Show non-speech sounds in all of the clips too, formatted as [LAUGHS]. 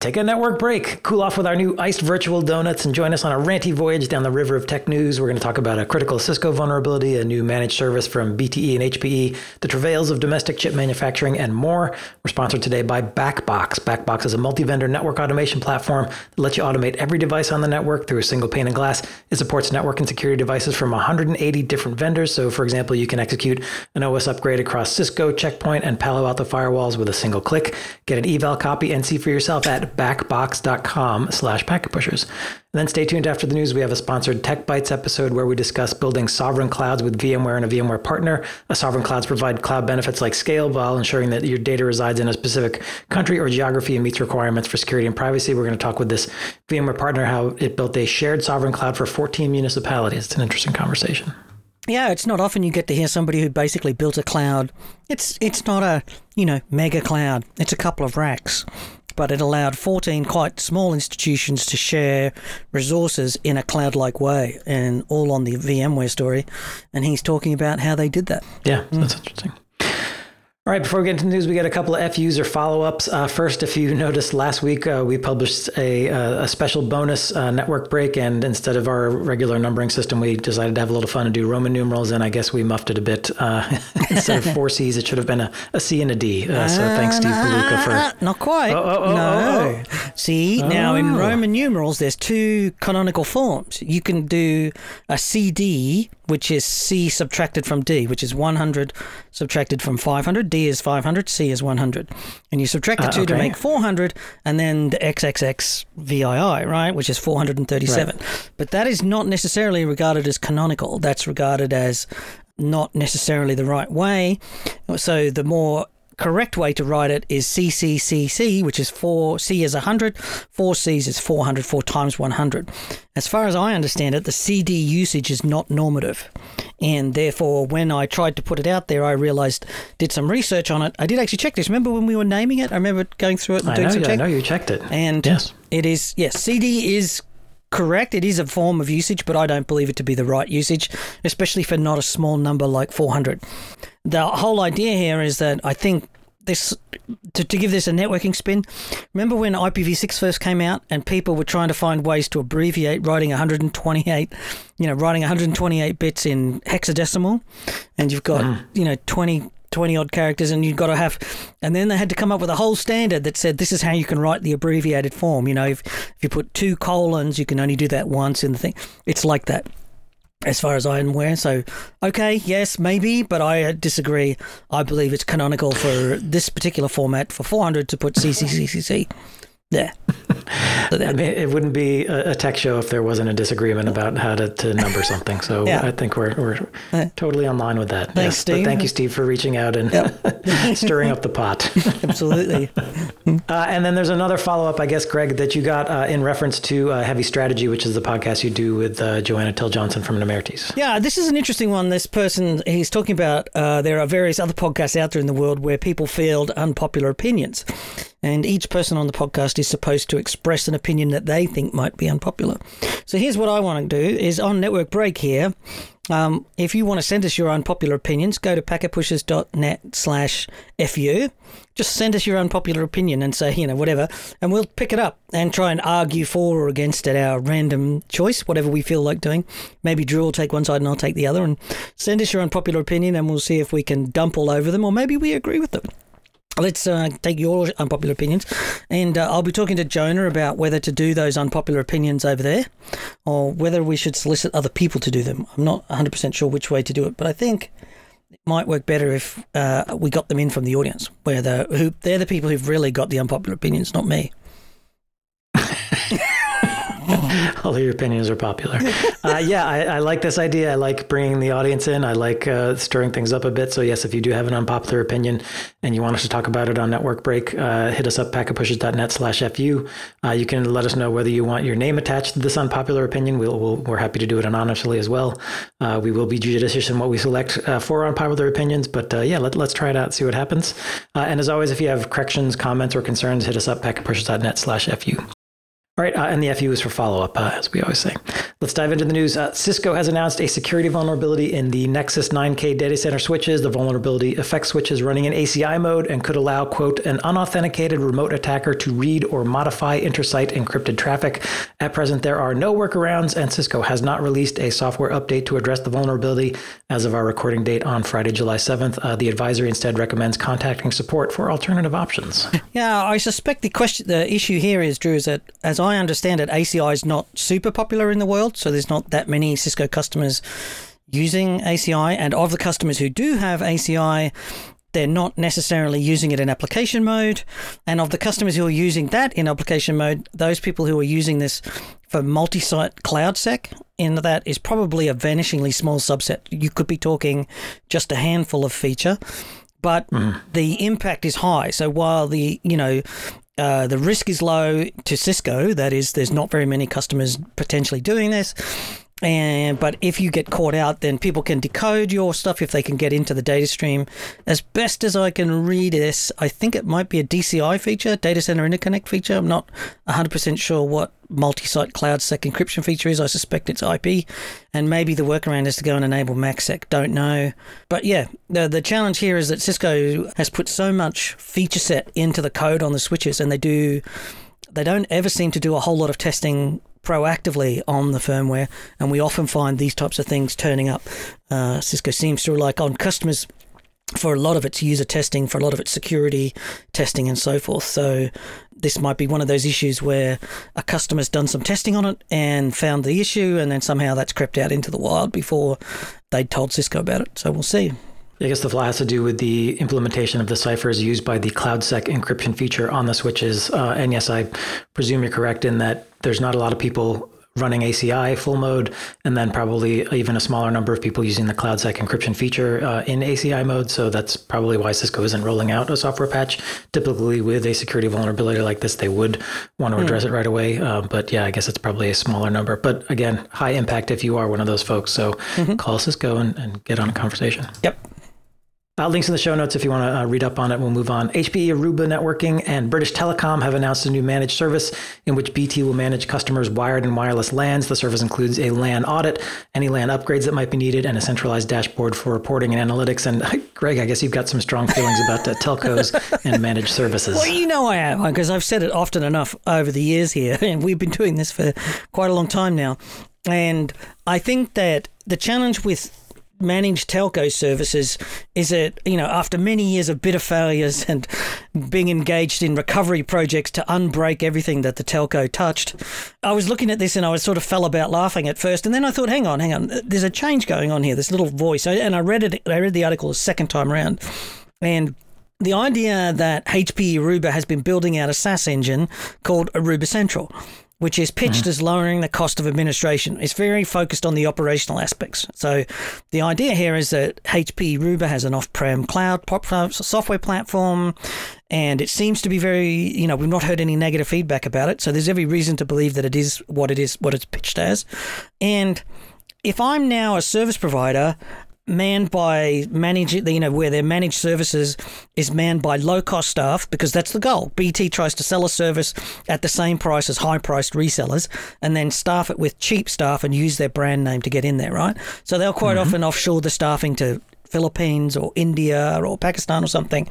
Take a network break, cool off with our new iced virtual donuts, and join us on a ranty voyage down the river of tech news. We're going to talk about a critical Cisco vulnerability, a new managed service from BTE and HPE, the travails of domestic chip manufacturing, and more. We're sponsored today by Backbox. Backbox is a multi vendor network automation platform that lets you automate every device on the network through a single pane of glass. It supports network and security devices from 180 different vendors. So, for example, you can execute an OS upgrade across Cisco, Checkpoint, and Palo Alto firewalls with a single click. Get an eval copy and see for yourself at backbox.com slash packet pushers. And then stay tuned after the news. We have a sponsored Tech Bytes episode where we discuss building sovereign clouds with VMware and a VMware partner. A sovereign clouds provide cloud benefits like scale while ensuring that your data resides in a specific country or geography and meets requirements for security and privacy. We're going to talk with this VMware partner how it built a shared sovereign cloud for 14 municipalities. It's an interesting conversation. Yeah, it's not often you get to hear somebody who basically built a cloud. It's it's not a you know mega cloud. It's a couple of racks but it allowed 14 quite small institutions to share resources in a cloud like way and all on the VMware story. And he's talking about how they did that. Yeah, that's mm. interesting. All right, before we get into the news, we got a couple of F user follow ups. Uh, first, if you noticed last week, uh, we published a, uh, a special bonus uh, network break, and instead of our regular numbering system, we decided to have a little fun and do Roman numerals, and I guess we muffed it a bit. Uh, [LAUGHS] instead of four C's, it should have been a, a C and a D. Uh, so thanks, Steve Paluca, for. Not quite. Oh, oh, oh, no. Oh, oh. See, now in oh. Roman numerals, there's two canonical forms. You can do a CD which is C subtracted from D, which is 100 subtracted from 500. D is 500, C is 100. And you subtract the uh, two okay. to make 400, and then the XXX VII, right, which is 437. Right. But that is not necessarily regarded as canonical. That's regarded as not necessarily the right way. So the more correct way to write it is CCCC, which is 4, C is 100, 4 C's is 400, 4 times 100. As far as I understand it, the CD usage is not normative. And therefore, when I tried to put it out there, I realized, did some research on it. I did actually check this. Remember when we were naming it? I remember going through it and I doing know, some check. I know you checked it. And yes. it is, yes, CD is correct. It is a form of usage, but I don't believe it to be the right usage, especially for not a small number like 400. The whole idea here is that I think this to, to give this a networking spin. Remember when IPv6 first came out and people were trying to find ways to abbreviate writing 128, you know, writing 128 bits in hexadecimal, and you've got mm. you know 20 20 odd characters and you've got to have and then they had to come up with a whole standard that said this is how you can write the abbreviated form you know if, if you put two colons you can only do that once in the thing it's like that as far as I'm aware. So, okay, yes, maybe, but I disagree. I believe it's canonical for this particular format for 400 to put CCCCC. Yeah. I mean, it wouldn't be a, tech show if there wasn't a disagreement about how to, to number something. So yeah. I think we're, we're totally on line with that. Thanks, yes. Steve. But thank you, Steve, for reaching out and yep. [LAUGHS] stirring up the pot. [LAUGHS] Absolutely. [LAUGHS] uh, and then there's another follow up, I guess, Greg, that you got uh, in reference to uh, Heavy Strategy, which is the podcast you do with uh, Johna Till Johnson from Nemertes. Yeah, this is an interesting one. This person, he's talking about uh, there are various other podcasts out there in the world where people field unpopular opinions and each person on the podcast is supposed to express an opinion that they think might be unpopular. So here's what I want to do is on network break here. Um, if you want to send us your unpopular opinions, go to packetpushers.net slash FU. Just send us your unpopular opinion and say, you know, whatever, and we'll pick it up and try and argue for or against at our random choice, whatever we feel like doing. Maybe Drew will take one side and I'll take the other, and send us your unpopular opinion and we'll see if we can dump all over them or maybe we agree with them let's uh, take your unpopular opinions. And uh, I'll be talking to Johna about whether to do those unpopular opinions over there or whether we should solicit other people to do them. I'm not 100% sure which way to do it, but I think it might work better if uh, we got them in from the audience, where the, who, they're the people who've really got the unpopular opinions, not me. [LAUGHS] [LAUGHS] All your opinions are popular. Uh, yeah, I, I, like this idea. I like bringing the audience in. I like uh, stirring things up a bit. So, yes, if you do have an unpopular opinion and you want us to talk about it on Network Break, uh, hit us up, packetpushers.net slash FU. Uh, you can let us know whether you want your name attached to this unpopular opinion. We'll, we we are happy to do it anonymously as well. Uh, we will be judicious in what we select uh, for unpopular opinions. But yeah, let, let's try it out, see what happens. and as always, if you have corrections, comments, or concerns, hit us up, packetpushers.net slash FU. All right, uh, and the FU is for follow up, uh, as we always say. Let's dive into the news. Uh, Cisco has announced a security vulnerability in the Nexus 9K data center switches. The vulnerability affects switches running in ACI mode and could allow, quote, an unauthenticated remote attacker to read or modify intersite encrypted traffic. At present, there are no workarounds, and Cisco has not released a software update to address the vulnerability as of our recording date on Friday, July 7th. Uh, the advisory instead recommends contacting support for alternative options. [LAUGHS] Yeah, I suspect the question, the issue here is, Drew, is that as I understand it, ACI is not super popular in the world, so there's not that many Cisco customers using ACI. And of the customers who do have ACI, they're not necessarily using it in application mode. And of the customers who are using that in application mode, those people who are using this for multi site CloudSec, in that is probably a vanishingly small subset. You could be talking just a handful of feature. But mm. the impact is high. So while the you know uh, the risk is low to Cisco. That is, there's not very many customers potentially doing this. And but if you get caught out, then people can decode your stuff if they can get into the data stream. As best as I can read this, I think it might be a DCI feature, data center interconnect feature. I'm not 100% sure what multi-site CloudSec encryption feature is. I suspect it's IP, and maybe the workaround is to go and enable MACsec. Don't know, but yeah, the the challenge here is that Cisco has put so much feature set into the code on the switches, and they do they don't ever seem to do a whole lot of testing proactively on the firmware, and we often find these types of things turning up. Uh, Cisco seems to like on customers for a lot of its user testing, for a lot of its security testing, and so forth. So this might be one of those issues where a customer's done some testing on it and found the issue, and then somehow that's crept out into the wild before they'd told Cisco about it. So we'll see. I guess the flaw has to do with the implementation of the ciphers used by the CloudSec encryption feature on the switches. Uh, and yes, I presume you're correct in that there's not a lot of people running ACI full mode, and then probably even a smaller number of people using the CloudSec encryption feature uh, in ACI mode. So that's probably why Cisco isn't rolling out a software patch. Typically, with a security vulnerability like this, they would want to hmm. address mm. it right away. Uh, but yeah, I guess it's probably a smaller number. But again, high impact if you are one of those folks. So mm-hmm. call Cisco and, and get on a conversation. Yep. Uh, links in the show notes if you want to uh, read up on it. We'll move on. HPE Aruba Networking and British Telecom have announced a new managed service in which BT will manage customers' wired and wireless LANs. The service includes a LAN audit, any LAN upgrades that might be needed, and a centralized dashboard for reporting and analytics. And [LAUGHS] Greg, I guess you've got some strong feelings about uh, telcos [LAUGHS] and managed services. Well, you know I am because I've said it often enough over the years here, [LAUGHS] and we've been doing this for quite a long time now. And I think that the challenge with managed telco services is that you know after many years of bitter failures and being engaged in recovery projects to unbreak everything that the telco touched i was looking at this and i was sort of fell about laughing at first. And then i thought hang on hang on there's a change going on here this little voice. And i read it i read the article a second time around. And the idea that HP Aruba has been building out a SaaS engine called Aruba Central which is pitched mm-hmm. as lowering the cost of administration. It's very focused on the operational aspects. So the idea here is that HP Aruba has an off-prem cloud software platform, and it seems to be very, you know, we've not heard any negative feedback about it. So there's every reason to believe that it is what it is, what it's pitched as. And if I'm now a service provider manned by manage you know where their managed services is manned by low cost staff because that's the goal bt tries to sell a service at the same price as high priced resellers and then staff it with cheap staff and use their brand name to get in there right so they'll quite mm-hmm. often offshore the staffing to philippines or india or pakistan or something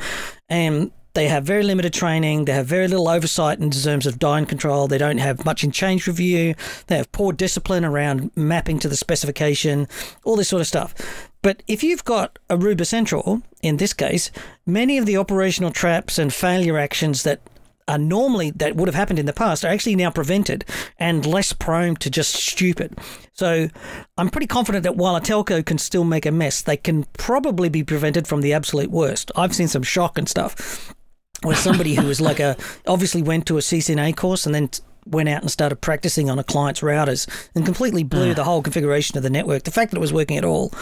and they have very limited training. They have very little oversight in terms of dyne control. They don't have much in change review. They have poor discipline around mapping to the specification, all this sort of stuff. But if you've got Aruba Central, in this case, many of the operational traps and failure actions that are normally that would have happened in the past are actually now prevented and less prone to just stupid. So I'm pretty confident that while a telco can still make a mess, they can probably be prevented from the absolute worst. I've seen some shock and stuff where somebody who was like a obviously went to a CCNA course and then went out and started practicing on a client's routers and completely blew mm. the whole configuration of the network. The fact that it was working at all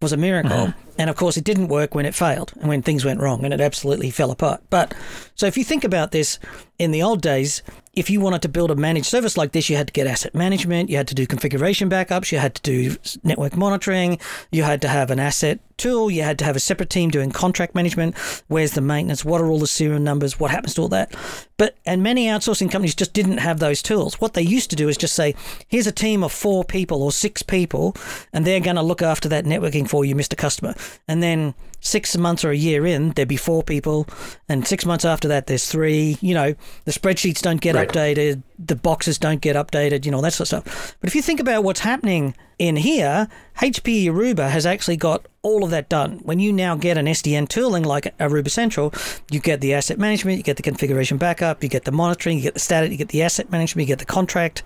was a miracle. Mm. And of course, it didn't work when it failed and when things went wrong and it absolutely fell apart. But so if you think about this in the old days, if you wanted to build a managed service like this, you had to get asset management, you had to do configuration backups, you had to do network monitoring, you had to have an asset tool. You had to have a separate team doing contract management. Where's the maintenance? What are all the serial numbers? What happens to all that? But and many outsourcing companies just didn't have those tools. What they used to do is just say, here's a team of four people or six people, and they're going to look after that networking for you, Mr. Customer. And then six months or a year in, there'd be four people, and six months after that, there's three. You know, the spreadsheets don't get Right. updated, the boxes don't get updated, you know, that sort of stuff. But if you think about what's happening in here, HP Aruba has actually got all of that done. When you now get an SDN tooling like Aruba Central, you get the asset management, you get the configuration backup, you get the monitoring, you get the status, you get the asset management, you get the contract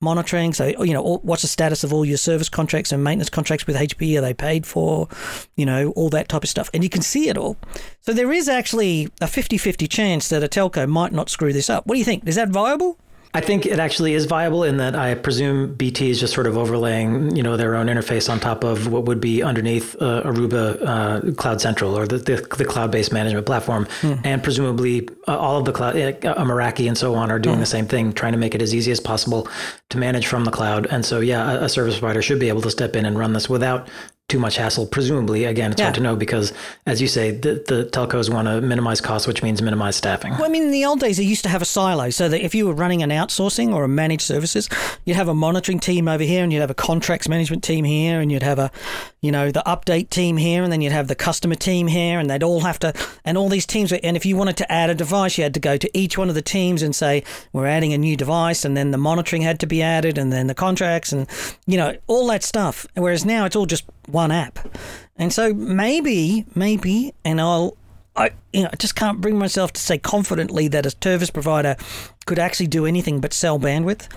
monitoring. So, you know, what's the status of all your service contracts and maintenance contracts with HP? Are they paid for? You know, all that type of stuff. And you can see it all. So there is actually a 50 50 chance that a telco might not screw this up. What do you think? Is that viable? I think it actually is viable in that I presume BT is just sort of overlaying, you know, their own interface on top of what would be underneath uh, Aruba uh, Cloud Central or the, the, the cloud-based management platform, and presumably uh, all of the cloud, uh, Meraki and so on, are doing the same thing, trying to make it as easy as possible to manage from the cloud. And so, yeah, a, a service provider should be able to step in and run this without too much hassle. Presumably, again, it's Yeah. hard to know because, as you say, the, the telcos want to minimize costs, which means minimize staffing. Well, I mean, in the old days, they used to have a silo so that if you were running an outsourcing or a managed services, you'd have a monitoring team over here and you'd have a contracts management team here and you'd have a, you know, the update team here and then you'd have the customer team here and they'd all have to, and all these teams, and if you wanted to add a device, you had to go to each one of the teams and say, we're adding a new device and then the monitoring had to be added and then the contracts and, you know, all that stuff. Whereas now it's all just one app. And so maybe, maybe, and I'll, I you know I just can't bring myself to say confidently that a service provider could actually do anything but sell bandwidth.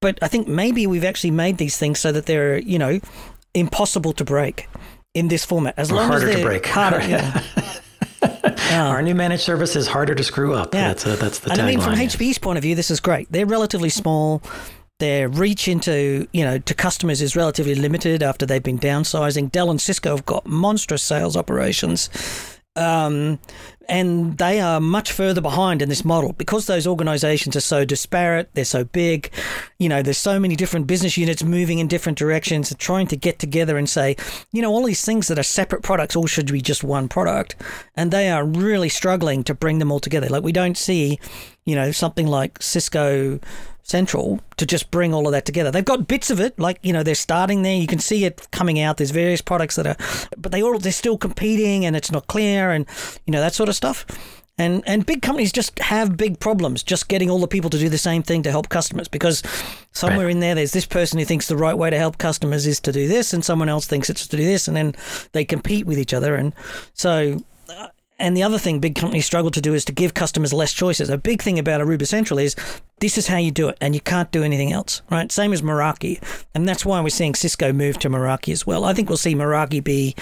But I think maybe we've actually made these things so that they're you know impossible to break in this format. As Or long harder as to they're break. harder, [LAUGHS] yeah. [LAUGHS] Our new managed service is harder to screw up. Yeah. That's, uh, that's the and I mean, from tagline. HPE's point of view, this is great. They're relatively small. Their reach into you know to customers is relatively limited after they've been downsizing. Dell and Cisco have got monstrous sales operations. Um, and they are much further behind in this model because those organizations are so disparate, they're so big, you know, there's so many different business units moving in different directions trying to get together and say, you know, all these things that are separate products all should be just one product. And they are really struggling to bring them all together. Like we don't see, you know, something like Cisco Central to just bring all of that together. They've got bits of it, like you know, they're starting there. You can see it coming out. There's various products that are, but they all they're still competing, and it's not clear, and you know that sort of stuff. And and big companies just have big problems just getting all the people to do the same thing to help customers because somewhere in there there's this person who thinks the right way to help customers is to do this, and someone else thinks it's to do this, and then they compete with each other, and so. And the other thing big companies struggle to do is to give customers less choices. A big thing about Aruba Central is this is how you do it, and you can't do anything else, right? Same as Meraki. And that's why we're seeing Cisco move to Meraki as well. I think we'll see Meraki be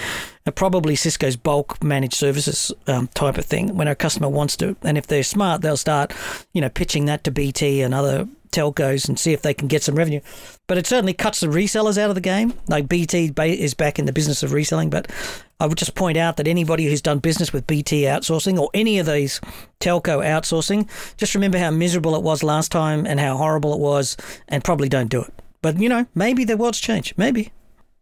uh, probably Cisco's bulk managed services um, type of thing when a customer wants to. And if they're smart, they'll start, you know, pitching that to BT and other telcos and see if they can get some revenue. But it certainly cuts the resellers out of the game. Like BT is back in the business of reselling, but I would just point out that anybody who's done business with BT outsourcing or any of these telco outsourcing, just remember how miserable it was last time and how horrible it was, and probably don't do it. But you know, maybe the world's changed. Maybe.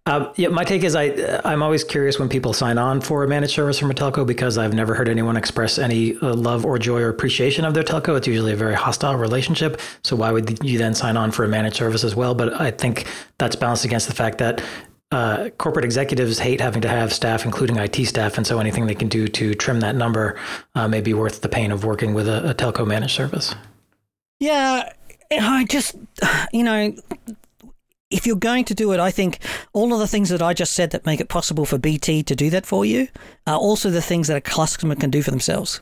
Uh, yeah, my take is I I'm always curious when people sign on for a managed service from a telco because I've never heard anyone express any uh, love or joy or appreciation of their telco. It's usually a very hostile relationship. So why would you then sign on for a managed service as well? But I think that's balanced against the fact that uh, corporate executives hate having to have staff, including IT staff, and so anything they can do to trim that number uh, may be worth the pain of working with a, a telco managed service. Yeah, I just, you know, if you're going to do it, I think all of the things that I just said that make it possible for BT to do that for you are also the things that a customer can do for themselves.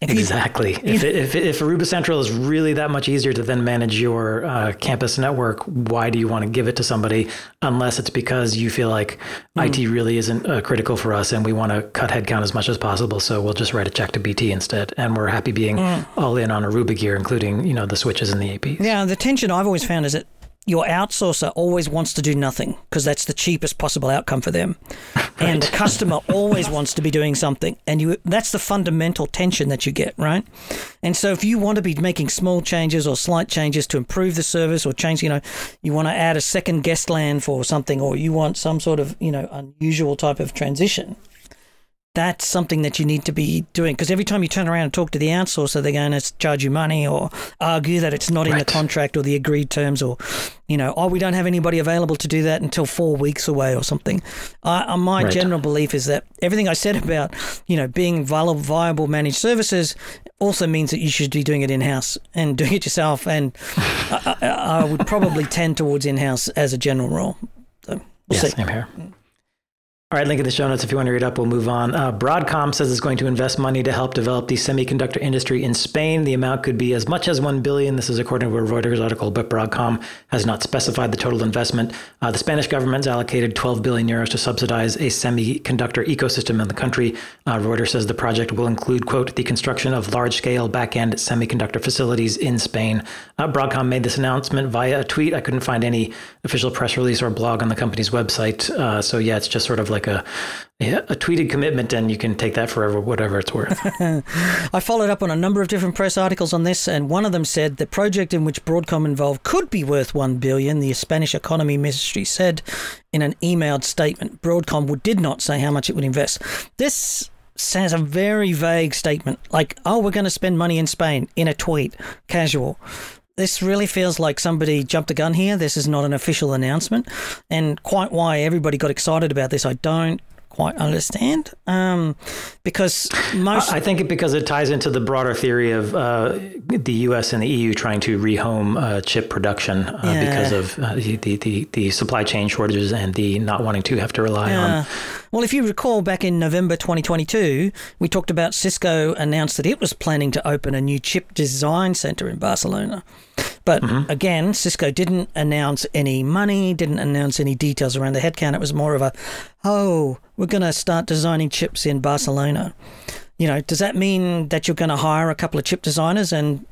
If you- Exactly. [LAUGHS] If, if, if Aruba Central is really that much easier to then manage your uh, campus network, why do you want to give it to somebody unless it's because you feel like IT really isn't uh, critical for us and we want to cut headcount as much as possible? So we'll just write a check to BT instead, and we're happy being all in on Aruba gear, including you know the switches and the APs. Yeah, the tension I've always found is that your outsourcer always wants to do nothing because that's the cheapest possible outcome for them. [LAUGHS] And the customer [LAUGHS] always wants to be doing something. And you that's the fundamental tension that you get, right? And so if you want to be making small changes or slight changes to improve the service or change, you know, you want to add a second guest LAN for something or you want some sort of, you know, unusual type of transition, that's something that you need to be doing because every time you turn around and talk to the outsourcer, they're going to charge you money or argue that it's not in the contract or the agreed terms, or you know, oh, we don't have anybody available to do that until four weeks away or something. I, uh, my Right. general belief is that everything I said about you know being viable, managed services also means that you should be doing it in house and doing it yourself. And I, I, I would probably tend towards in house as a general rule. So we'll Yeah, see. same here. All right, link in the show notes if you want to read up. We'll move on. Uh, Broadcom says it's going to invest money to help develop the semiconductor industry in Spain. The amount could be as much as one billion. This is according to a Reuters article, but Broadcom has not specified the total investment. Uh, the Spanish government's allocated 12 billion euros to subsidize a semiconductor ecosystem in the country. Uh, Reuters says the project will include, quote, the construction of large-scale back-end semiconductor facilities in Spain. Uh, Broadcom made this announcement via a tweet. I couldn't find any official press release or blog on the company's website. Uh, so yeah, it's just sort of like a a tweeted commitment, and you can take that forever, whatever it's worth. [LAUGHS] I followed up on a number of different press articles on this, and one of them said the project in which Broadcom involved could be worth one billion. The Spanish economy ministry said in an emailed statement. Broadcom did not say how much it would invest. This says a very vague statement, like, "Oh, we're going to spend money in Spain," in a tweet, casual. This really feels like somebody jumped the gun here. This is not an official announcement, and quite why everybody got excited about this, I don't quite understand. Um, because most I think it because it ties into the broader theory of uh, the U.S. and the EU trying to rehome uh, chip production uh, Yeah. because of uh, the, the, the the supply chain shortages and the not wanting to have to rely on. Well, if you recall, back in November 2022, we talked about Cisco announced that it was planning to open a new chip design center in Barcelona. But mm-hmm. again, Cisco didn't announce any money, didn't announce any details around the headcount. It was more of a, oh, we're going to start designing chips in Barcelona. You know, does that mean that you're going to hire a couple of chip designers and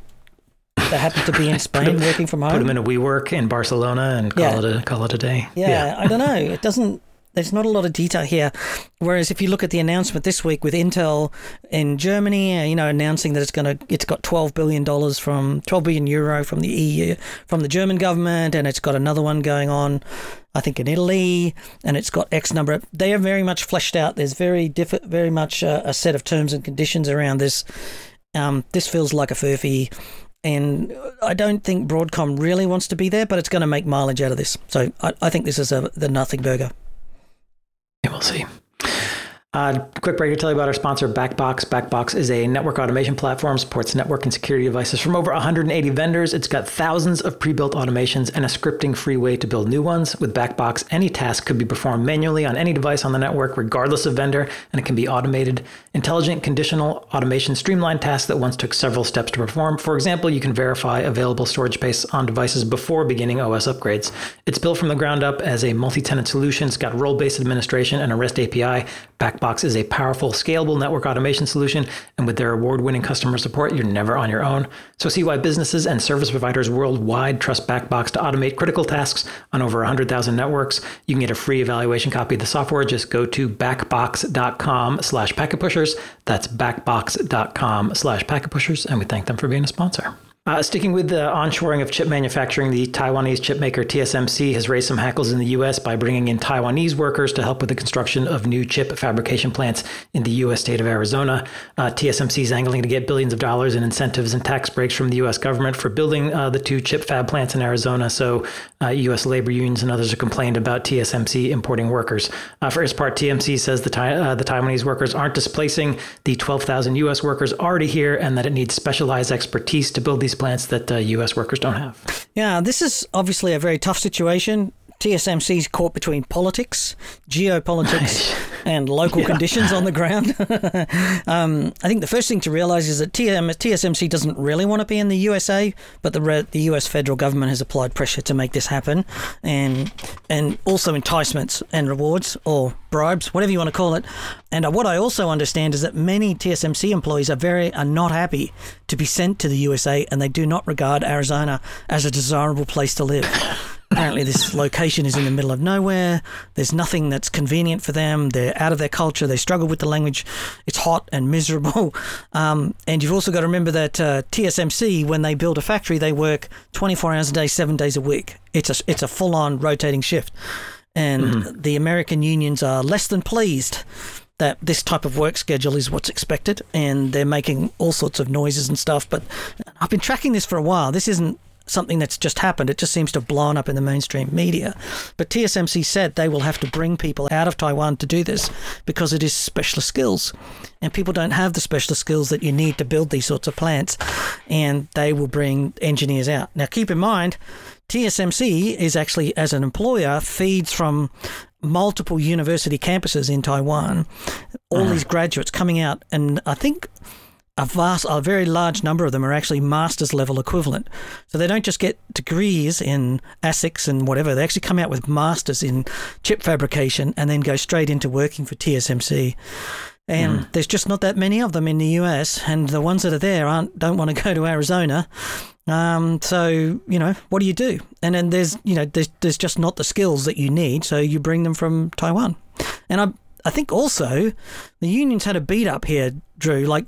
they happen to be in [LAUGHS] Spain working from home? Put them in a WeWork in Barcelona and call Yeah. it a call it a day. Yeah, I don't know. It doesn't. There's not a lot of detail here. Whereas if you look at the announcement this week with Intel in Germany, uh, you know, announcing that it's going to, it's got 12 billion dollars from 12 billion euro from the EU, from the German government, and it's got another one going on, I think in Italy, and it's got X number. They are very much fleshed out. There's very diff- very much uh, a set of terms and conditions around this. Um, this feels like a furphy. And I don't think Broadcom really wants to be there, but it's going to make mileage out of this. So I, I think this is a, the nothing burger. We'll see. Uh, quick break to tell you about our sponsor, Backbox. Backbox is a network automation platform, supports network and security devices from over 180 vendors. It's got thousands of pre built automations and a scripting free way to build new ones. With Backbox, any task could be performed manually on any device on the network, regardless of vendor, and it can be automated. Intelligent conditional automation streamline tasks that once took several steps to perform. For example, you can verify available storage space on devices before beginning OS upgrades. It's built from the ground up as a multi tenant solution. It's got role based administration and a REST API. Backbox is a powerful, scalable network automation solution, and with their award winning customer support, you're never on your own. So, see why businesses and service providers worldwide trust Backbox to automate critical tasks on over 100,000 networks. You can get a free evaluation copy of the software. Just go to backbox.com slash packetpushers. That's backbox.com slash packetpushers, and we thank them for being a sponsor. Uh, sticking with the onshoring of chip manufacturing, the Taiwanese chipmaker TSMC has raised some hackles in the U.S. by bringing in Taiwanese workers to help with the construction of new chip fabrication plants in the U.S. state of Arizona. Uh, TSMC is angling to get billions of dollars in incentives and tax breaks from the U.S. government for building uh, the two chip fab plants in Arizona. So, uh, U.S. labor unions and others have complained about TSMC importing workers. Uh, for its part, TMC says the, uh, the Taiwanese workers aren't displacing the 12,000 U.S. workers already here and that it needs specialized expertise to build these plants that uh, U.S. workers don't have. Yeah, this is obviously a very tough situation. TSMC's caught between politics, geopolitics, [LAUGHS] and local conditions on the ground. [LAUGHS] um, I think the first thing to realize is that TM, TSMC doesn't really want to be in the USA, but the re- the US federal government has applied pressure to make this happen, and and also enticements and rewards or bribes, whatever you want to call it. And uh, what I also understand is that many TSMC employees are very are not happy to be sent to the USA, and they do not regard Arizona as a desirable place to live. [LAUGHS] apparently this location is in the middle of nowhere. There's nothing that's convenient for them. They're out of their culture. They struggle with the language. It's hot and [LAUGHS] miserable. Um, and you've also got to remember that uh, TSMC, when they build a factory, they work 24 hours a day, seven days a week. It's a it's a full on rotating shift, and mm-hmm. the American unions are less than pleased that this type of work schedule is what's expected and they're making all sorts of noises and stuff. But I've been tracking this for a while. This isn't something that's just happened. It just seems to have blown up in the mainstream media. But TSMC said they will have to bring people out of Taiwan to do this because it is specialist skills. And people don't have the specialist skills that you need to build these sorts of plants. And they will bring engineers out. Now, keep in mind, TSMC is actually, as an employer, feeds from multiple university campuses in Taiwan, all uh-huh. these graduates coming out, and I think a vast, a very large number of them are actually master's level equivalent. So they don't just get degrees in ASICs and whatever. They actually come out with masters in chip fabrication and then go straight into working for TSMC. And mm. there's just not that many of them in the US, and the ones that are there aren't don't want to go to Arizona. Um, so you know, what do you do? And then there's you know there's there's just not the skills that you need, so you bring them from Taiwan. And I I think also the unions had a beat up here, Drew. Like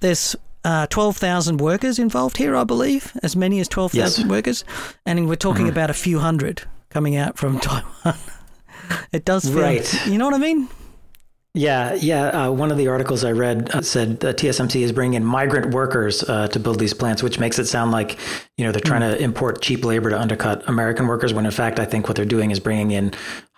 there's uh, 12,000 workers involved here, I believe, as many as 12,000 yes. workers. And we're talking mm-hmm. about a few hundred coming out from [LAUGHS] Taiwan. it does feel, right. you know what I mean? Yeah, yeah. Uh, one of the articles I read uh, said that TSMC is bringing in migrant workers uh, to build these plants, which makes it sound like you know they're trying mm. to import cheap labor to undercut American workers. When in fact, I think what they're doing is bringing in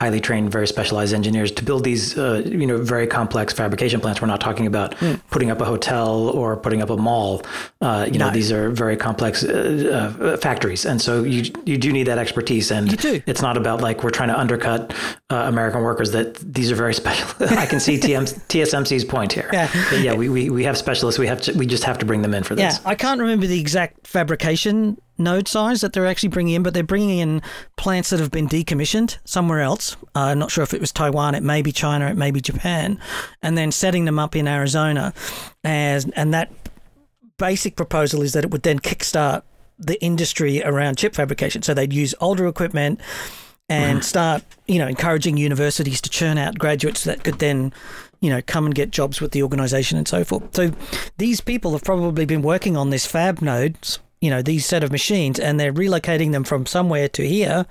highly trained, very specialized engineers to build these uh, you know very complex fabrication plants. We're not talking about mm. putting up a hotel or putting up a mall. Uh, you no. know, these are very complex uh, factories, and so you you do need that expertise. And it's not about like we're trying to undercut American workers. That these are very [LAUGHS] special. I can see TM, TSMC's point here. Yeah, but yeah. We, we, we have specialists. We have to, we just have to bring them in for this. Yeah, I can't remember the exact fabrication node size that they're actually bringing in, but they're bringing in plants that have been decommissioned somewhere else. Uh, I'm not sure if it was Taiwan, it may be China, it may be Japan, and then setting them up in Arizona, as and that basic proposal is that it would then kickstart the industry around chip fabrication. So they'd use older equipment and mm. start, you know, encouraging universities to churn out graduates that could then, you know, come and get jobs with the organization and so forth. So these people have probably been working on this fab nodes, you know, these set of machines, and they're relocating them from somewhere to here.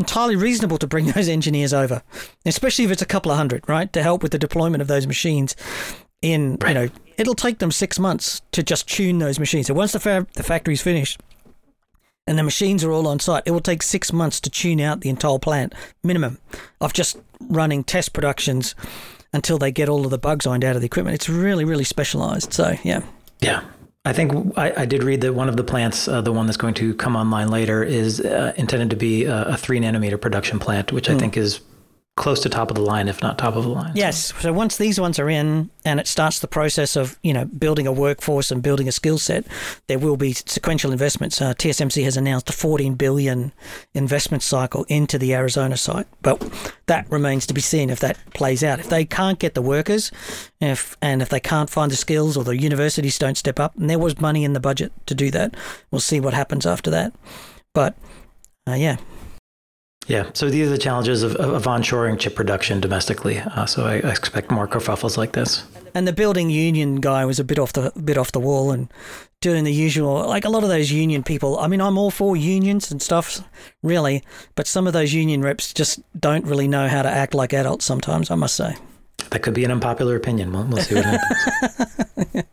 Entirely reasonable to bring [LAUGHS] those engineers over, especially if it's a couple of hundred, right, to help with the deployment of those machines. In right. you know, it'll take them six months to just tune those machines. So once the fab, the factory's finished, and the machines are all on site. It will take six months to tune out the entire plant, minimum, of just running test productions until they get all of the bugs ironed out of the equipment. It's really, really specialized. So, yeah. Yeah. I think I, I did read that one of the plants, uh, the one that's going to come online later, is uh, intended to be a, a, three nanometer production plant, which mm. I think is close to top of the line, if not top of the line. Yes. So. once these ones are in and it starts the process of, you know, building a workforce and building a skill set, there will be sequential investments. Uh, TSMC has announced a 14 billion investment cycle into the Arizona site, but that remains to be seen if that plays out. If they can't get the workers, if and if they can't find the skills or the universities don't step up, and there was money in the budget to do that, we'll see what happens after that. But uh, yeah, yeah, so these are the challenges of, of onshoring chip production domestically. Uh, so I, I, expect more kerfuffles like this. And the building union guy was a bit off the bit off the wall and doing the usual. Like a lot of those union people. I mean, I'm all for unions and stuff, really, but some of those union reps just don't really know how to act like adults. Sometimes, I must say. That could be an unpopular opinion. We'll, we'll see what happens.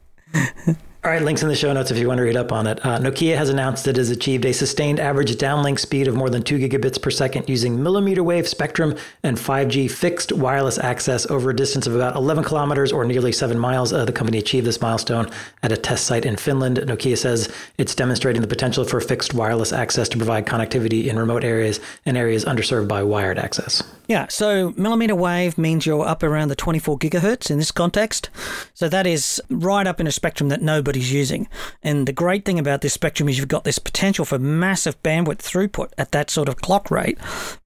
[LAUGHS] All right, links in the show notes if you want to read up on it. Uh, Nokia has announced it has achieved a sustained average downlink speed of more than 2 gigabits per second using millimeter wave spectrum and 5G fixed wireless access over a distance of about 11 kilometers or nearly 7 miles. Uh, the company achieved this milestone at a test site in Finland. Nokia says it's demonstrating the potential for fixed wireless access to provide connectivity in remote areas and areas underserved by wired access. Yeah, so millimeter wave means you're up around the 24 gigahertz in this context. So that is right up in a spectrum that nobody's using. And the great thing about this spectrum is you've got this potential for massive bandwidth throughput at that sort of clock rate,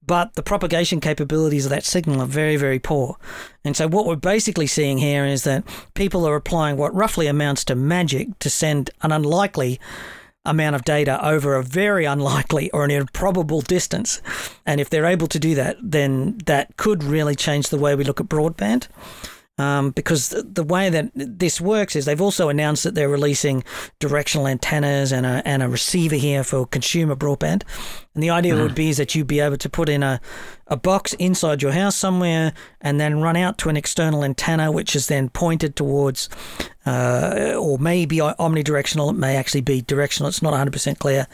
but the propagation capabilities of that signal are very, very poor. And so what we're basically seeing here is that people are applying what roughly amounts to magic to send an unlikely amount of data over a very unlikely or an improbable distance. And if they're able to do that, then that could really change the way we look at broadband. Um, because the way that this works is they've also announced that they're releasing directional antennas and a, and a receiver here for consumer broadband. And the idea mm. would be is that you'd be able to put in a, a box inside your house somewhere and then run out to an external antenna, which is then pointed towards, uh, or maybe omnidirectional. It may actually be directional. It's not 100% clear.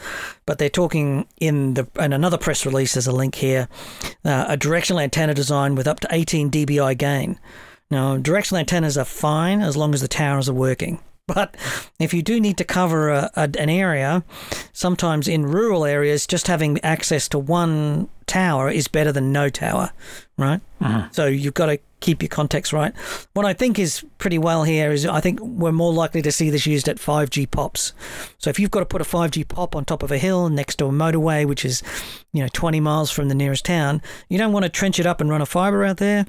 But they're talking in the in another press release, there's a link here, uh, a directional antenna design with up to 18 dBi gain. Now, directional antennas are fine as long as the towers are working. But if you do need to cover a, a, an area, sometimes in rural areas, just having access to one tower is better than no tower, right? Uh-huh. So you've got to keep your context right. What I think is pretty well here is I think we're more likely to see this used at 5G pops. So if you've got to put a 5G pop on top of a hill next to a motorway, which is, you know, 20 miles from the nearest town, you don't want to trench it up and run a fiber out there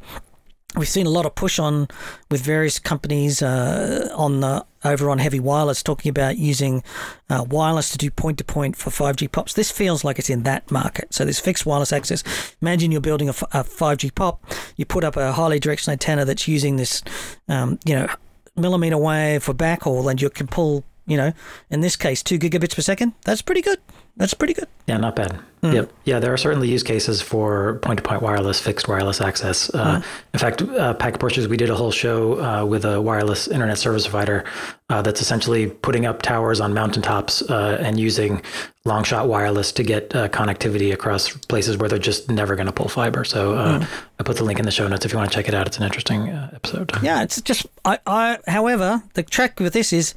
we've seen a lot of push on with various companies uh, on the over on heavy wireless talking about using uh, wireless to do point to point for 5G pops. This feels like it's in that market. So there's fixed wireless access. Imagine you're building a, f- a 5G pop. You put up a highly directional antenna that's using this, um, you know, millimeter wave for backhaul, and you can pull, you know, in this case, two gigabits per second. That's pretty good. That's pretty good. Yeah, not bad. Mm. Yep. Yeah, there are certainly use cases for point-to-point wireless, fixed wireless access. Uh, mm. In fact, uh, Packet Pushers, we did a whole show uh, with a wireless internet service provider uh, that's essentially putting up towers on mountaintops uh, and using long shot wireless to get uh, connectivity across places where they're just never going to pull fiber. So mm. I put the link in the show notes if you want to check it out. It's an interesting episode. Yeah, it's just I, I. However, the track with this is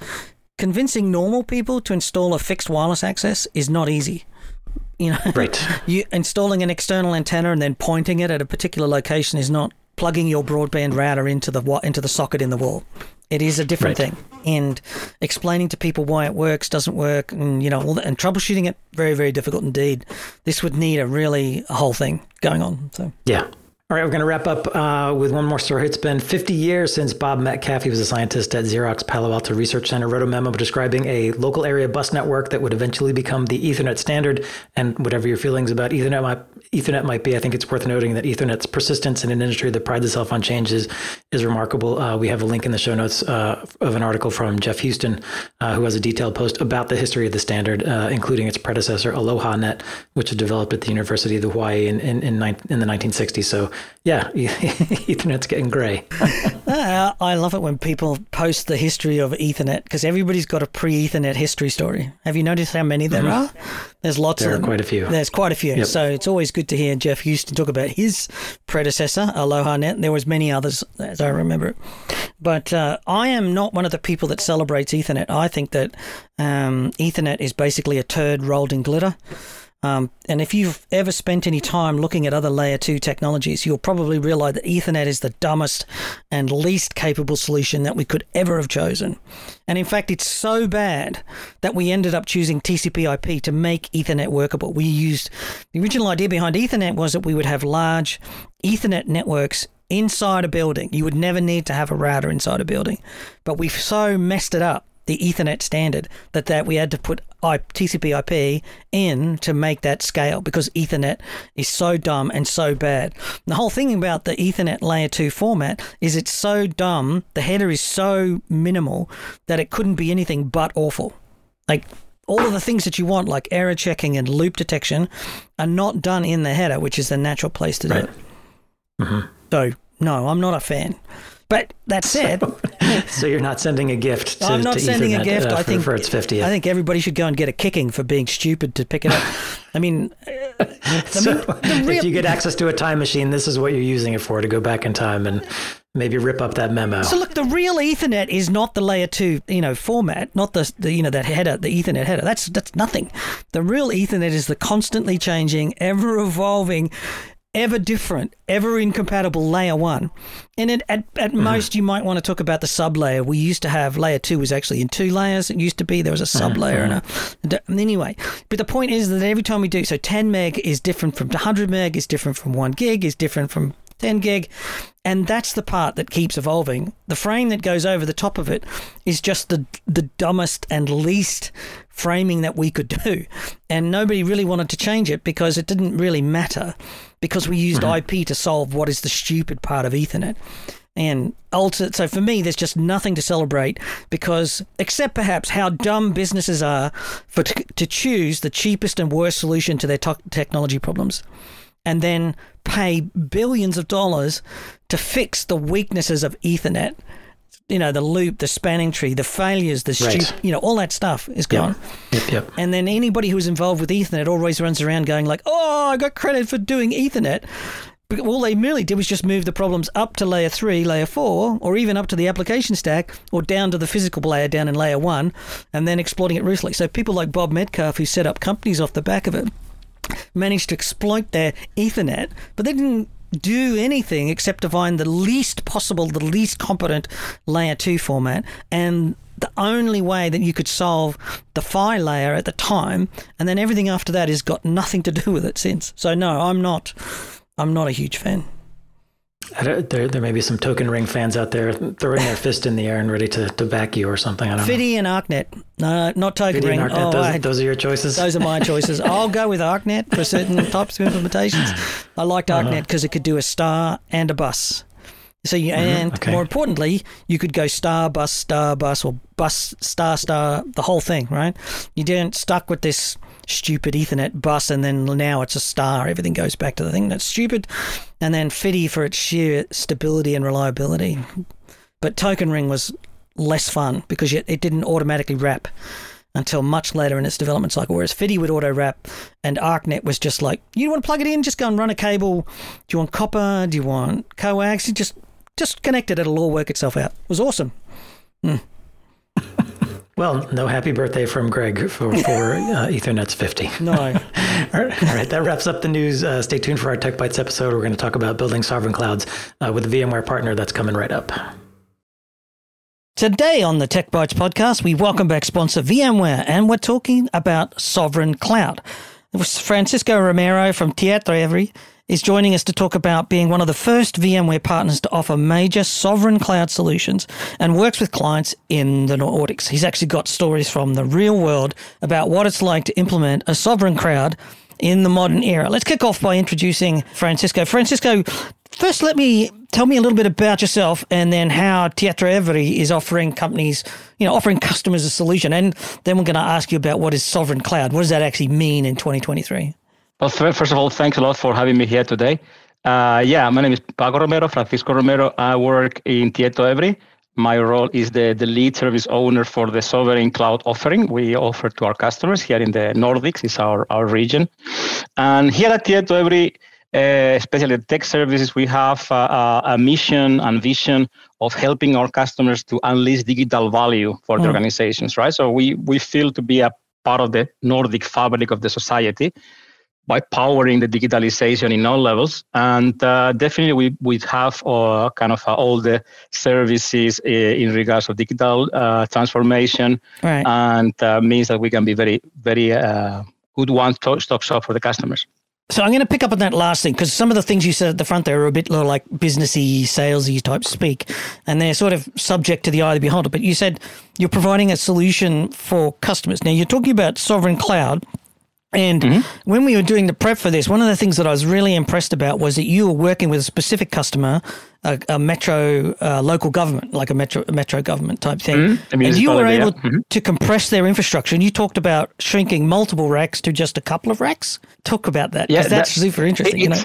convincing normal people to install a fixed wireless access is not easy. You know, right? [LAUGHS] You installing an external antenna and then pointing it at a particular location is not plugging your broadband router into the into the socket in the wall. It is a different right. thing, and explaining to people why it works, doesn't work, and you know, and troubleshooting it very, very difficult indeed. This would need a really a whole thing going on. So yeah, all right, we're going to wrap up uh, with one more story. It's been 50 years since Bob Metcalfe, he was a scientist at Xerox Palo Alto Research Center, wrote a memo describing a local area bus network that would eventually become the Ethernet standard. And whatever your feelings about Ethernet might, Ethernet might be, I think it's worth noting that Ethernet's persistence in an industry that prides itself on changes is remarkable. Uh, we have a link in the show notes uh, of an article from Geoff Huston, uh, who has a detailed post about the history of the standard, uh, including its predecessor, AlohaNet, which was developed at the University of Hawaii in, in, in, in the 1960s. So yeah, [LAUGHS] Ethernet's getting grey. uh, [LAUGHS] I love it when people post the history of Ethernet because everybody's got a pre-Ethernet history story. Have you noticed how many there mm-hmm. are? There's lots there of them. quite a few. There's quite a few. Yep. So it's always good to hear Geoff Huston talk about his predecessor, AlohaNet. There was many others, as I remember. It. But uh, I am not one of the people that celebrates Ethernet. I think that um, Ethernet is basically a turd rolled in glitter. Um, and if you've ever spent any time looking at other layer 2 technologies, you'll probably realize that Ethernet is the dumbest and least capable solution that we could ever have chosen. And in fact, it's so bad that we ended up choosing TCP IP to make Ethernet workable. We used the original idea behind Ethernet was that we would have large Ethernet networks inside a building. You would never need to have a router inside a building. But we've so messed it up the Ethernet standard that, that we had to put TCP IP in to make that scale because Ethernet is so dumb and so bad. The whole thing about the Ethernet layer 2 format is it's so dumb, the header is so minimal that it couldn't be anything but awful. Like all of the things that you want, like error checking and loop detection, are not done in the header, which is the natural place to do it. Mm-hmm. So, no, I'm not a fan. But that said, so, [LAUGHS] so, you're not sending a gift. To, I'm not sending Ethernet, a gift. Uh, I think for its 50th. I think everybody should go and get a kicking for being stupid to pick it up. I mean, [LAUGHS] so mean real... if you get access to a time machine, this is what you're using it for to go back in time and maybe rip up that memo. So look, the real Ethernet is not the layer two, you know, format, not the, the you know that header, the Ethernet header. That's that's nothing. The real Ethernet is the constantly changing, ever evolving ever different, ever incompatible layer one. And it, at, at mm-hmm. most, you might want to talk about the sub layer. We used to have layer two was actually in two layers. It used to be there was a sub layer mm-hmm. and a. Anyway, but the point is that every time we do, so 10 meg is different from 100 meg, is different from one gig, is different from 10 gig. And that's the part that keeps evolving. The frame that goes over the top of it is just the the dumbest and least framing that we could do. And nobody really wanted to change it because it didn't really matter because we used mm-hmm. IP to solve what is the stupid part of Ethernet. And ulti- so for me, there's just nothing to celebrate because, except perhaps how dumb businesses are for t- to choose the cheapest and worst solution to their to- technology problems, and then pay billions of dollars to fix the weaknesses of Ethernet. You know, the loop, the spanning tree, the failures, the right. stupid, you know, all that stuff is gone. Yep. Yep, yep. And then anybody who's involved with Ethernet always runs around going like, "Oh, I got credit for doing Ethernet." all they merely did was just move the problems up to layer three, layer four, or even up to the application stack, or down to the physical layer down in layer one, and then exploiting it ruthlessly. So people like Bob Metcalfe, who set up companies off the back of it, managed to exploit their Ethernet, but they didn't do anything except to find the least possible, the least competent layer two format, and the only way that you could solve the PHY layer at the time, and then everything after that has got nothing to do with it since. So no, I'm not I'm not a huge fan. There, there may be some token ring fans out there throwing their fist in the air and ready to, to back you or something. I don't FDDI know. and Arcnet. No, not token FDDI ring. And Arcnet, oh, those, I, those, are your choices. Those are my choices. [LAUGHS] I'll go with Arcnet for certain types of implementations. I liked uh-huh. Because uh-huh. it could do a star and a bus. So you, mm-hmm. and okay. more importantly, you could go star bus star bus or bus star star the whole thing, right? You didn't stuck with this stupid Ethernet bus, and then now it's a star. Everything goes back to the thing that's stupid, and then FDDI for its sheer stability and reliability. But Token Ring was less fun because it didn't automatically wrap until much later in its development cycle. Whereas FDDI would auto wrap, and ArcNet was just like, you want to plug it in, just go and run a cable. Do you want copper? Do you want coax? You just just connect it; it'll all work itself out. It was awesome. Mm. [LAUGHS] Well, no happy birthday from Greg for, for uh, Ethernet's 50. [LAUGHS] No. [LAUGHS] all, right, all right, that wraps up the news. Uh, stay tuned for our Tech Bytes episode. We're going to talk about building sovereign clouds uh, with a VMware partner that's coming right up. Today on the Tech Bytes podcast, we welcome back sponsor VMware, and we're talking about sovereign cloud. It was Francisco Romero from TietoEVRY is joining us to talk about being one of the first VMware partners to offer major sovereign cloud solutions and works with clients in the Nordics. He's actually got stories from the real world about what it's like to implement a sovereign cloud in the modern era. Let's kick off by introducing Francisco. Francisco, first let me tell me a little bit about yourself and then how TietoEVRY is offering companies, you know, offering customers a solution. And then we're going to ask you about what is sovereign cloud. What does that actually mean in 2023? Well, first of all, thanks a lot for having me here today. Uh, yeah, my name is Paco Romero, Francisco Romero. I work in TietoEVRY. My role is the, the lead service owner for the sovereign cloud offering we offer to our customers here in the Nordics, is our, our region. And here at TietoEVRY, uh, especially the tech services, we have uh, a mission and vision of helping our customers to unleash digital value for mm. the organizations, right? So we, we feel to be a part of the Nordic fabric of the society by powering the digitalization in all levels. And uh, definitely, we we have uh, kind of uh, all the services uh, in regards of digital uh, transformation, right. and uh, means that we can be very very good one-stop shop for the customers. So I'm going to pick up on that last thing because some of the things you said at the front there are a bit like businessy, salesy type speak, and they're sort of subject to the eye of the beholder. But you said you're providing a solution for customers. Now you're talking about sovereign cloud, and mm-hmm. when we were doing the prep for this, one of the things that I was really impressed about was that you were working with a specific customer, a, a metro uh, local government, like a metro metro government type thing, mm-hmm. and you were able mm-hmm. to compress their infrastructure. And you talked about shrinking multiple racks to just a couple of racks. Talk about that. Yeah, that's that, super interesting. It, you know.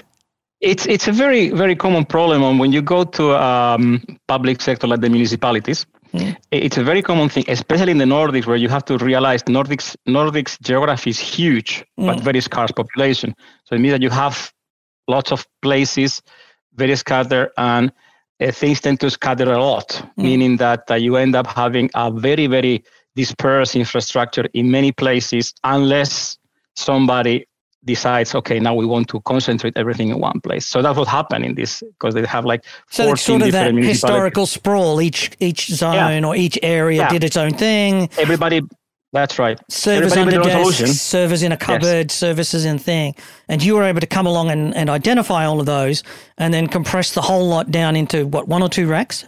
It's it's a very very common problem when you go to um, public sector like the municipalities Mm. It's a very common thing, especially in the Nordics, where you have to realize Nordics Nordics geography is huge, mm. but very scarce population. So it means that you have lots of places, very scattered, and uh, things tend to scatter a lot, mm. meaning that uh, you end up having a very very dispersed infrastructure in many places, unless somebody decides, okay, now we want to concentrate everything in one place. So that's what happened in this because they have like so it's sort of that historical sprawl. Each each zone yeah. or each area yeah. did its own thing. Everybody That's right. Servers under desk, servers in a cupboard, yes. services in thing. And you were able to come along and, and identify all of those and then compress the whole lot down into what, one or two racks?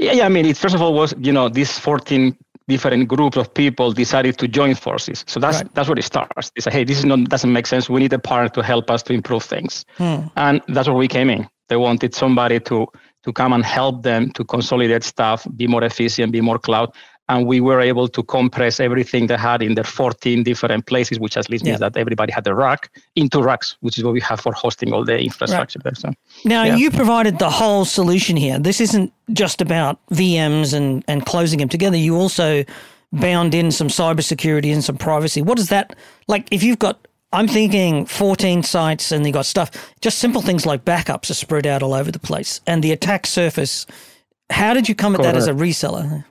Yeah, yeah. I mean, it first of all was, you know, these 14 different groups of people decided to join forces. So that's right. that's where it starts. They say, hey, this is not doesn't make sense. We need a partner to help us to improve things. Hmm. And that's where we came in. They wanted somebody to to come and help them to consolidate stuff, be more efficient, be more cloud and we were able to compress everything they had in their 14 different places, which at least means that everybody had a rack into racks, which is what we have for hosting all the infrastructure right. there. So, now yeah. you provided the whole solution here. This isn't just about VMs and, and closing them together. You also bound in some cybersecurity and some privacy. What is that like? If you've got I'm thinking 14 sites and you got stuff, just simple things like backups are spread out all over the place and the attack surface. How did you come at that as a reseller?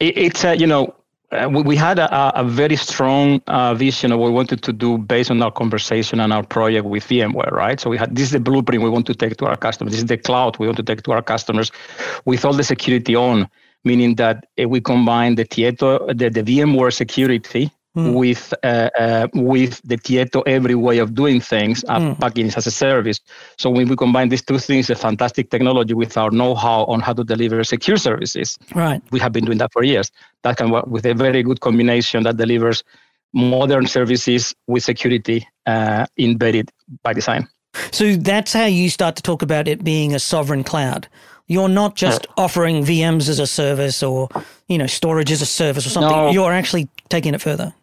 It, it's uh, you know uh, we, we, had a, a very strong uh, vision of what we wanted to do based on our conversation and our project with VMware, right? So we had this is the blueprint we want to take to our customers. This is the cloud we want to take to our customers with all the security on, meaning that uh, we combine the Tieto, the, the VMware security mm. with uh, uh, with the TietoEVRY way of doing things, uh, mm. plugins as a service. So when we combine these two things, a fantastic technology with our know-how on how to deliver secure services. Right. We have been doing that for years. That can work with a very good combination that delivers modern services with security uh, embedded by design. So that's how you start to talk about it being a sovereign cloud. You're not just offering VMs as a service or you know storage as a service or something. No. You're actually taking it further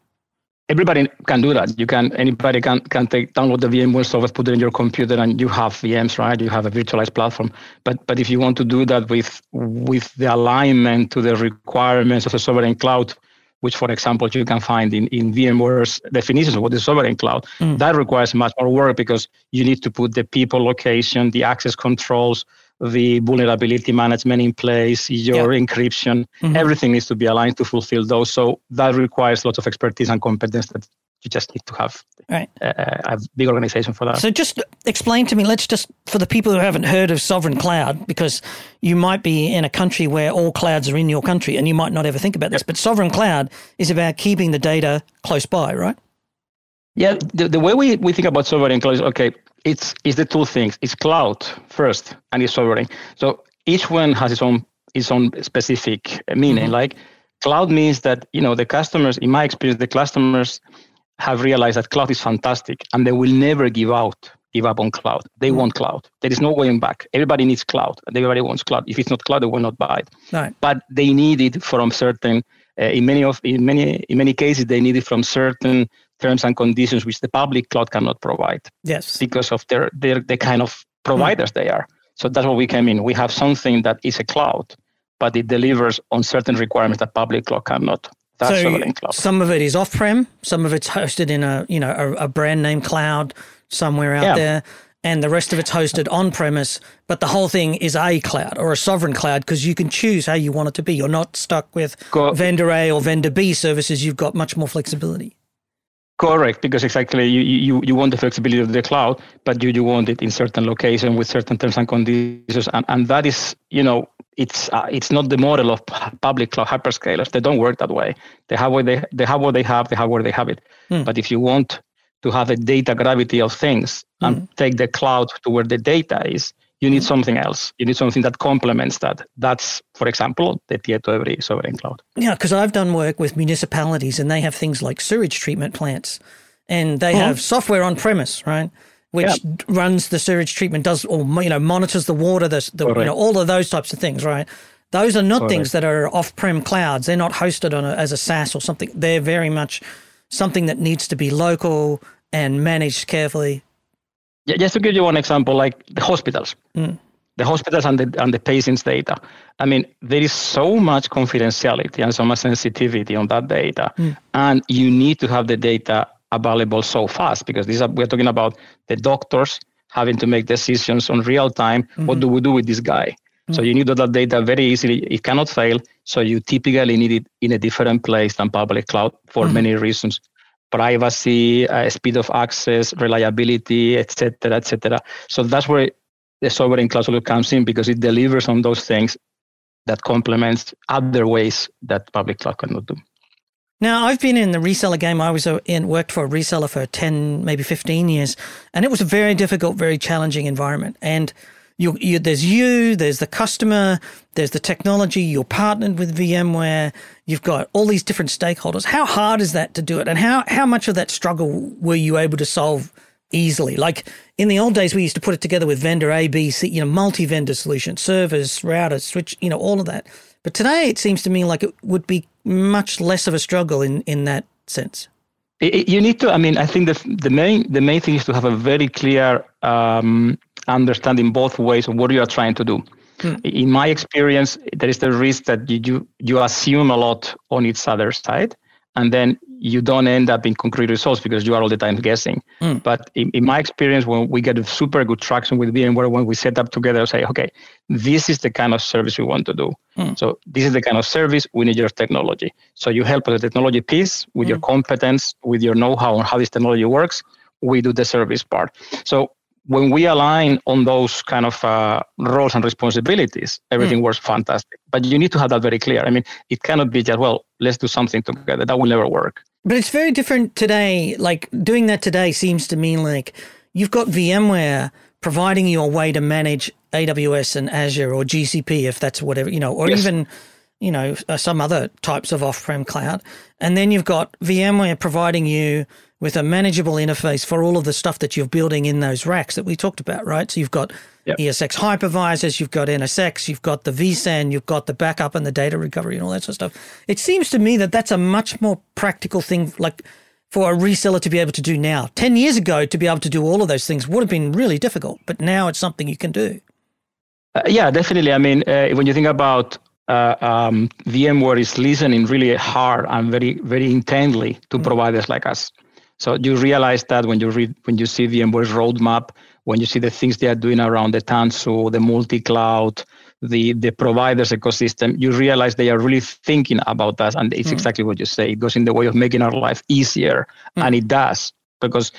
everybody can do that. You can anybody can can take download the VMware software, put it in your computer, and you have VMs, right? You have a virtualized platform. But but if you want to do that with with the alignment to the requirements of the sovereign cloud, which for example you can find in, in VMware's definitions of what is sovereign cloud, mm. that requires much more work because you need to put the people location, the access controls, the vulnerability management in place, your yeah. encryption, mm-hmm. everything needs to be aligned to fulfill those. So that requires lots of expertise and competence that you just need to have right. a, a big organization for that. So just explain to me, let's just, for the people who haven't heard of Sovereign Cloud, because you might be in a country where all clouds are in your country and you might not ever think about this, but Sovereign Cloud is about keeping the data close by, right? Yeah, the, the way we, we think about sovereign cloud is okay, it's it's the two things. It's cloud first and it's sovereign. So each one has its own its own specific meaning. Mm-hmm. Like cloud means that you know the customers, in my experience, the customers have realized that cloud is fantastic and they will never give out give up on cloud. They mm-hmm. want cloud. There is no going back. Everybody needs cloud. Everybody wants cloud. If it's not cloud, they will not buy it. Right. But they need it from certain. Uh, in many of in many in many cases, they need it from certain terms and conditions which the public cloud cannot provide. Yes. Because of their, their the kind of providers mm. they are. So that's what we came in. We have something that is a cloud, but it delivers on certain requirements that public cloud cannot. That's so cloud. some of it is off-prem, some of it's hosted in a you know a, a brand name cloud somewhere out yeah. there, and the rest of it's hosted on premise. But the whole thing is a cloud or a sovereign cloud because you can choose how you want it to be. You're not stuck with Go. vendor A or vendor B services. You've got much more flexibility. Correct, because exactly you, you, you want the flexibility of the cloud, but you, you want it in certain location with certain terms and conditions, and, and that is you know it's uh, it's not the model of public cloud hyperscalers. They don't work that way. They have what they they have what they have. They have where they have it. Mm. But if you want to have a data gravity of things mm. and hmm. take the cloud to where the data is, you need something else. You need something that complements that. That's, for example, the TietoEVRY Sovereign Cloud. Yeah, because I've done work with municipalities and they have things like sewage treatment plants and they uh-huh. have software on premise, right? Which yep. runs the sewage treatment, does or you know monitors the water, the, the you know all of those types of things, right? Those are not Correct. things that are off-prem clouds. They're not hosted on a, as a SaaS or something. They're very much something that needs to be local and managed carefully just to give you one example, like the hospitals, mm. the hospitals and the and the patients' data. I mean, there is so much confidentiality and so much sensitivity on that data, mm. and you need to have the data available so fast because these are we're talking about the doctors having to make decisions on real time. Mm-hmm. What do we do with this guy? Mm. So you need that data very easily. It cannot fail. So you typically need it in a different place than public cloud for mm-hmm. many reasons privacy, uh, speed of access, reliability, etc., etc. So that's where the sovereign cloud solution comes in because it delivers on those things that complements other ways that public cloud cannot do. Now, I've been in the reseller game. I was in worked for a reseller for 10, maybe 15 years, and it was a very difficult, very challenging environment. And you, you, there's you, there's the customer, there's the technology, you're partnered with VMware, you've got all these different stakeholders. How hard is that to do it? And how, how much of that struggle were you able to solve easily? Like in the old days, we used to put it together with vendor A, B, C, you know, multi vendor solution, servers, routers, switch, you know, all of that. But today it seems to me like it would be much less of a struggle in, in that sense. You need to. I mean, I think the the main the main thing is to have a very clear um, understanding both ways of what you are trying to do. Hmm. In my experience, there is the risk that you, you assume a lot on each other's side, and then you don't end up in concrete results because you are all the time guessing. Mm. But in, in, my experience, when we get a super good traction with VMware, when we set up together, say, okay, this is the kind of service we want to do. Mm. So this is the kind of service we need your technology. So you help with the technology piece, with mm. your competence, with your know-how on how this technology works. We do the service part. So when we align on those kind of uh, roles and responsibilities, everything mm. works fantastic. But you need to have that very clear. I mean, it cannot be just, well, let's do something together. That will never work. But it's very different today. Like doing that today seems to mean like you've got VMware providing you a way to manage AWS and Azure or GCP, if that's whatever, you know, or yes. even, you know, uh, some other types of off prem cloud. And then you've got VMware providing you with a manageable interface for all of the stuff that you're building in those racks that we talked about, right? So you've got yep. ESX hypervisors, you've got NSX, you've got the vSAN, you've got the backup and the data recovery and all that sort of stuff. It seems to me that that's a much more practical thing, like for a reseller to be able to do now. 10 years ago, to be able to do all of those things would have been really difficult, but now it's something you can do. Uh, yeah, definitely. I mean, uh, when you think about uh, um, VMware is listening really hard and very, very intently to mm-hmm. providers like us. So you realize that when you read, when you see VMware's roadmap, when you see the things they are doing around the Tanzu, the multi-cloud, the the providers ecosystem, you realize they are really thinking about that, and it's mm. exactly what you say. It goes in the way of making our life easier, mm. and it does because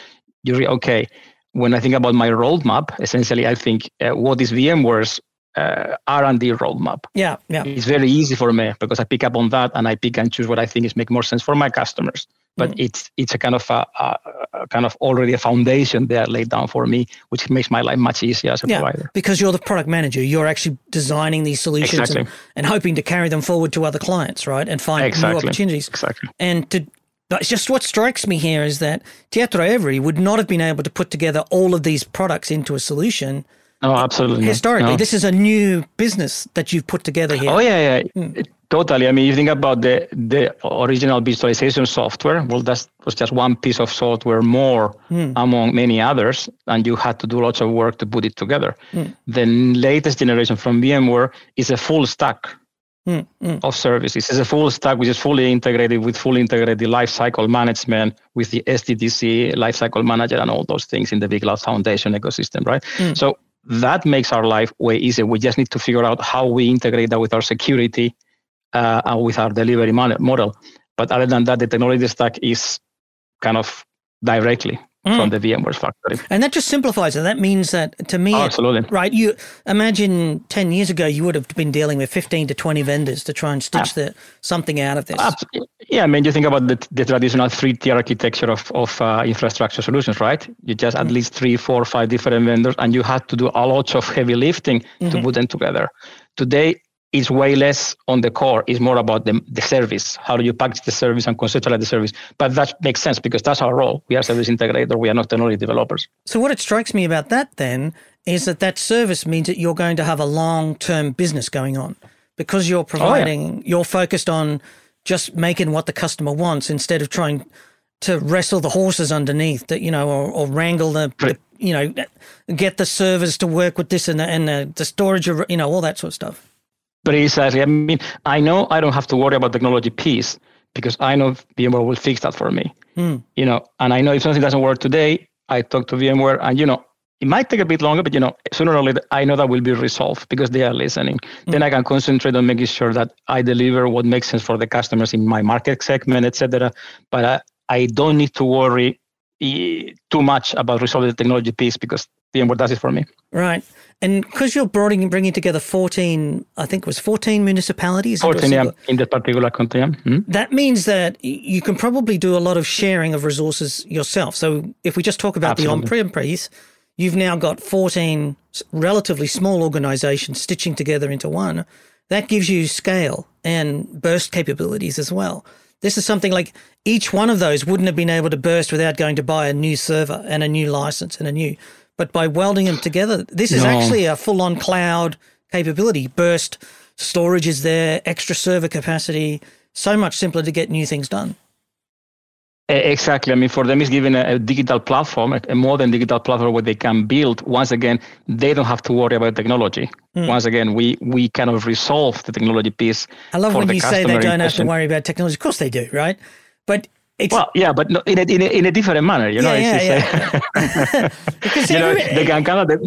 you re- okay. When I think about my roadmap, essentially, I think uh, what is VMware's uh, R&D roadmap. Yeah, yeah. It's very easy for me because I pick up on that and I pick and choose what I think is make more sense for my customers but mm. it's it's a kind of a, a, a, kind of already a foundation there laid down for me, which makes my life much easier as a yeah, provider. Because you're the product manager, you're actually designing these solutions exactly. and, and, hoping to carry them forward to other clients, right, and find exactly. new opportunities. Exactly. And to but it's just what strikes me here is that TietoEVRY would not have been able to put together all of these products into a solution. Oh, absolutely. Historically, no. this is a new business that you've put together here. Oh, yeah, yeah. Mm. Totally. I mean, you think about the the original virtualization software. Well, that was just one piece of software more mm. among many others, and you had to do lots of work to put it together. Mm. The latest generation from VMware is a full stack mm. of services. It's a full stack which is fully integrated with fully integrated lifecycle management with the SDDC lifecycle manager and all those things in the Big Cloud Foundation ecosystem, right? Hmm. So that makes our life way easier. We just need to figure out how we integrate that with our security uh, with our delivery model. But other than that, the technology stack is kind of directly mm. from the VMware factory. And that just simplifies it. That means that to me, oh, absolutely. right? You imagine 10 years ago, you would have been dealing with 15 to 20 vendors to try and stitch yeah. the, something out of this. Absolutely. Yeah, I mean, you think about the, the traditional three tier architecture of, of uh, infrastructure solutions, right? You just mm. at least three, four, five different vendors, and you had to do a lot of heavy lifting mm-hmm. to put them together. Today, is way less on the core. It's more about the, the service. How do you package the service and conceptualize the service? But that makes sense because that's our role. We are service integrator. We are not technology developers. So what it strikes me about that then is that that service means that you're going to have a long-term business going on because you're providing. Oh, yeah. You're focused on just making what the customer wants instead of trying to wrestle the horses underneath that you know or, or wrangle the, the, you know get the servers to work with this and the, and the, the storage you know all that sort of stuff Precisely. I mean, I know I don't have to worry about technology piece because I know VMware will fix that for me. Mm. You know, and I know if something doesn't work today, I talk to VMware, and you know, it might take a bit longer, but you know, sooner or later, I know that will be resolved because they are listening. Mm. Then I can concentrate on making sure that I deliver what makes sense for the customers in my market segment, etc. But I, I don't need to worry too much about resolving the technology piece because VMware does it for me. Right. And because you're bringing, bringing together 14, I think it was 14 municipalities. 14, yeah, in that particular country. Mm-hmm. That means that you can probably do a lot of sharing of resources yourself. So if we just talk about Absolutely. the on-prem piece, you've now got 14 relatively small organizations stitching together into one. That gives you scale and burst capabilities as well. This is something like each one of those wouldn't have been able to burst without going to buy a new server and a new license and a new but by welding them together, this is no. actually a full on cloud capability. Burst storage is there, extra server capacity, so much simpler to get new things done. Exactly. I mean, for them, it's given a, a digital platform, a, a, modern digital platform where they can build. Once again, they don't have to worry about technology. Mm. Once again, we we kind of resolve the technology piece. I love when you say they don't have to worry about technology. Of course they do, right? But it's, well, yeah, but no, in, a, in, a, in a different manner, you know. Yeah, yeah, yeah. [LAUGHS] [LAUGHS] because you know, they can kind of.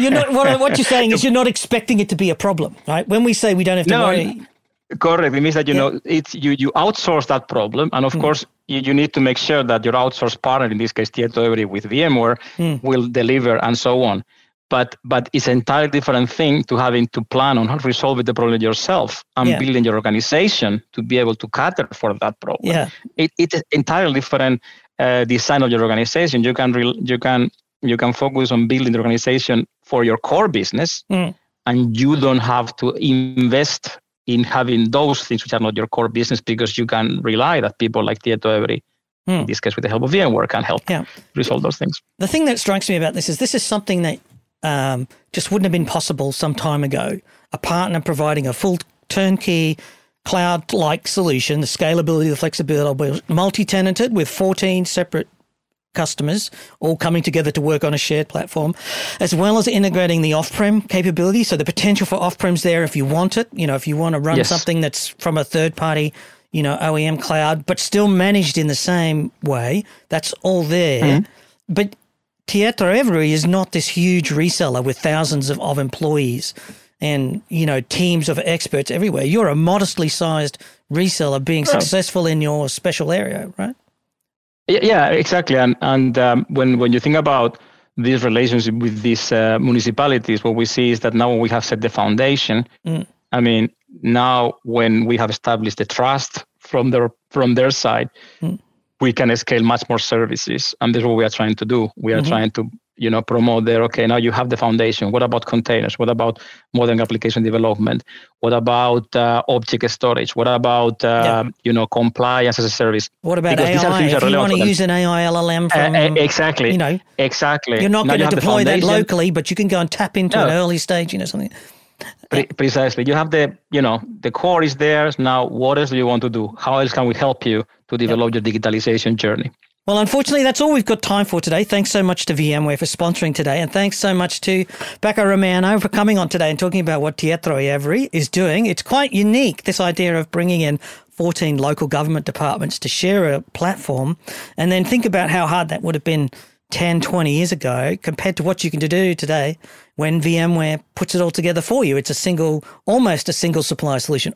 you're not. What, what, you're saying is [LAUGHS] you're not expecting it to be a problem, right? When we say we don't have to no, worry. Correct. It means that you yeah. know it's you you outsource that problem, and of mm. course you, you need to make sure that your outsourced partner, in this case TietoEVRY, with VMware, mm. will deliver and so on but but it's an entirely different thing to having to plan on how to resolve the problem yourself and yeah. building your organization to be able to cater for that problem. Yeah, it, it's an entirely different uh, design of your organization. You can re- you can you can focus on building the organization for your core business, mm. and you don't have to invest in having those things which are not your core business because you can rely that people like TietoEVRY in hmm. this case with the help of VMware can help yeah. resolve those things. The thing that strikes me about this is this is something that um, just wouldn't have been possible some time ago. A partner providing a full turnkey cloud like solution, the scalability, the flexibility, multi tenanted with 14 separate customers all coming together to work on a shared platform, as well as integrating the off prem capability. So the potential for off prems there if you want it, you know, if you want to run yes. something that's from a third party you know, OEM cloud, but still managed in the same way. That's all there. Mm-hmm. But TietoEVRY is not this huge reseller with thousands of, of employees and you know teams of experts everywhere. You're a modestly sized reseller being successful in your special area, right? Yeah, exactly. And and um, when when you think about this relationship with these uh, municipalities, what we see is that now we have set the foundation. Mm. I mean, now when we have established the trust from their from their side, mm we can scale much more services and this is what we are trying to do. We are mm-hmm. trying to you know promote there okay now you have the foundation. What about containers? What about modern application development? What about uh, object storage? What about uh, yeah. you know compliance as a service? What about because AI if you want to use an AI LLM from uh, exactly. you know exactly. you're not going to deploy that locally but you can go and tap into no. an early stage you know something. Pre- precisely. You have the you know the core is there. Now what else do you want to do? How else can we help you to develop yep. your digitalization journey well, unfortunately, that's all we've got time for today. Thanks so much to VMware for sponsoring today. And thanks so much to Paco Romano for coming on today and talking about what TietoEVRY is doing. It's quite unique, this idea of bringing in 14 local government departments to share a platform and then think about how hard that would have been 10, 20 years ago compared to what you can do today when VMware puts it all together for you. It's a single, almost a single supply solution.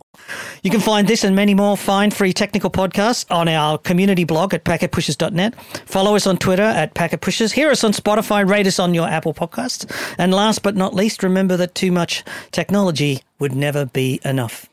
You can find this and many more fine free technical podcasts on our community blog at packetpushers.net. Follow us on Twitter at packetpushers. Hear us on Spotify. Rate us on your Apple podcasts. And last but not least, remember that too much technology would never be enough.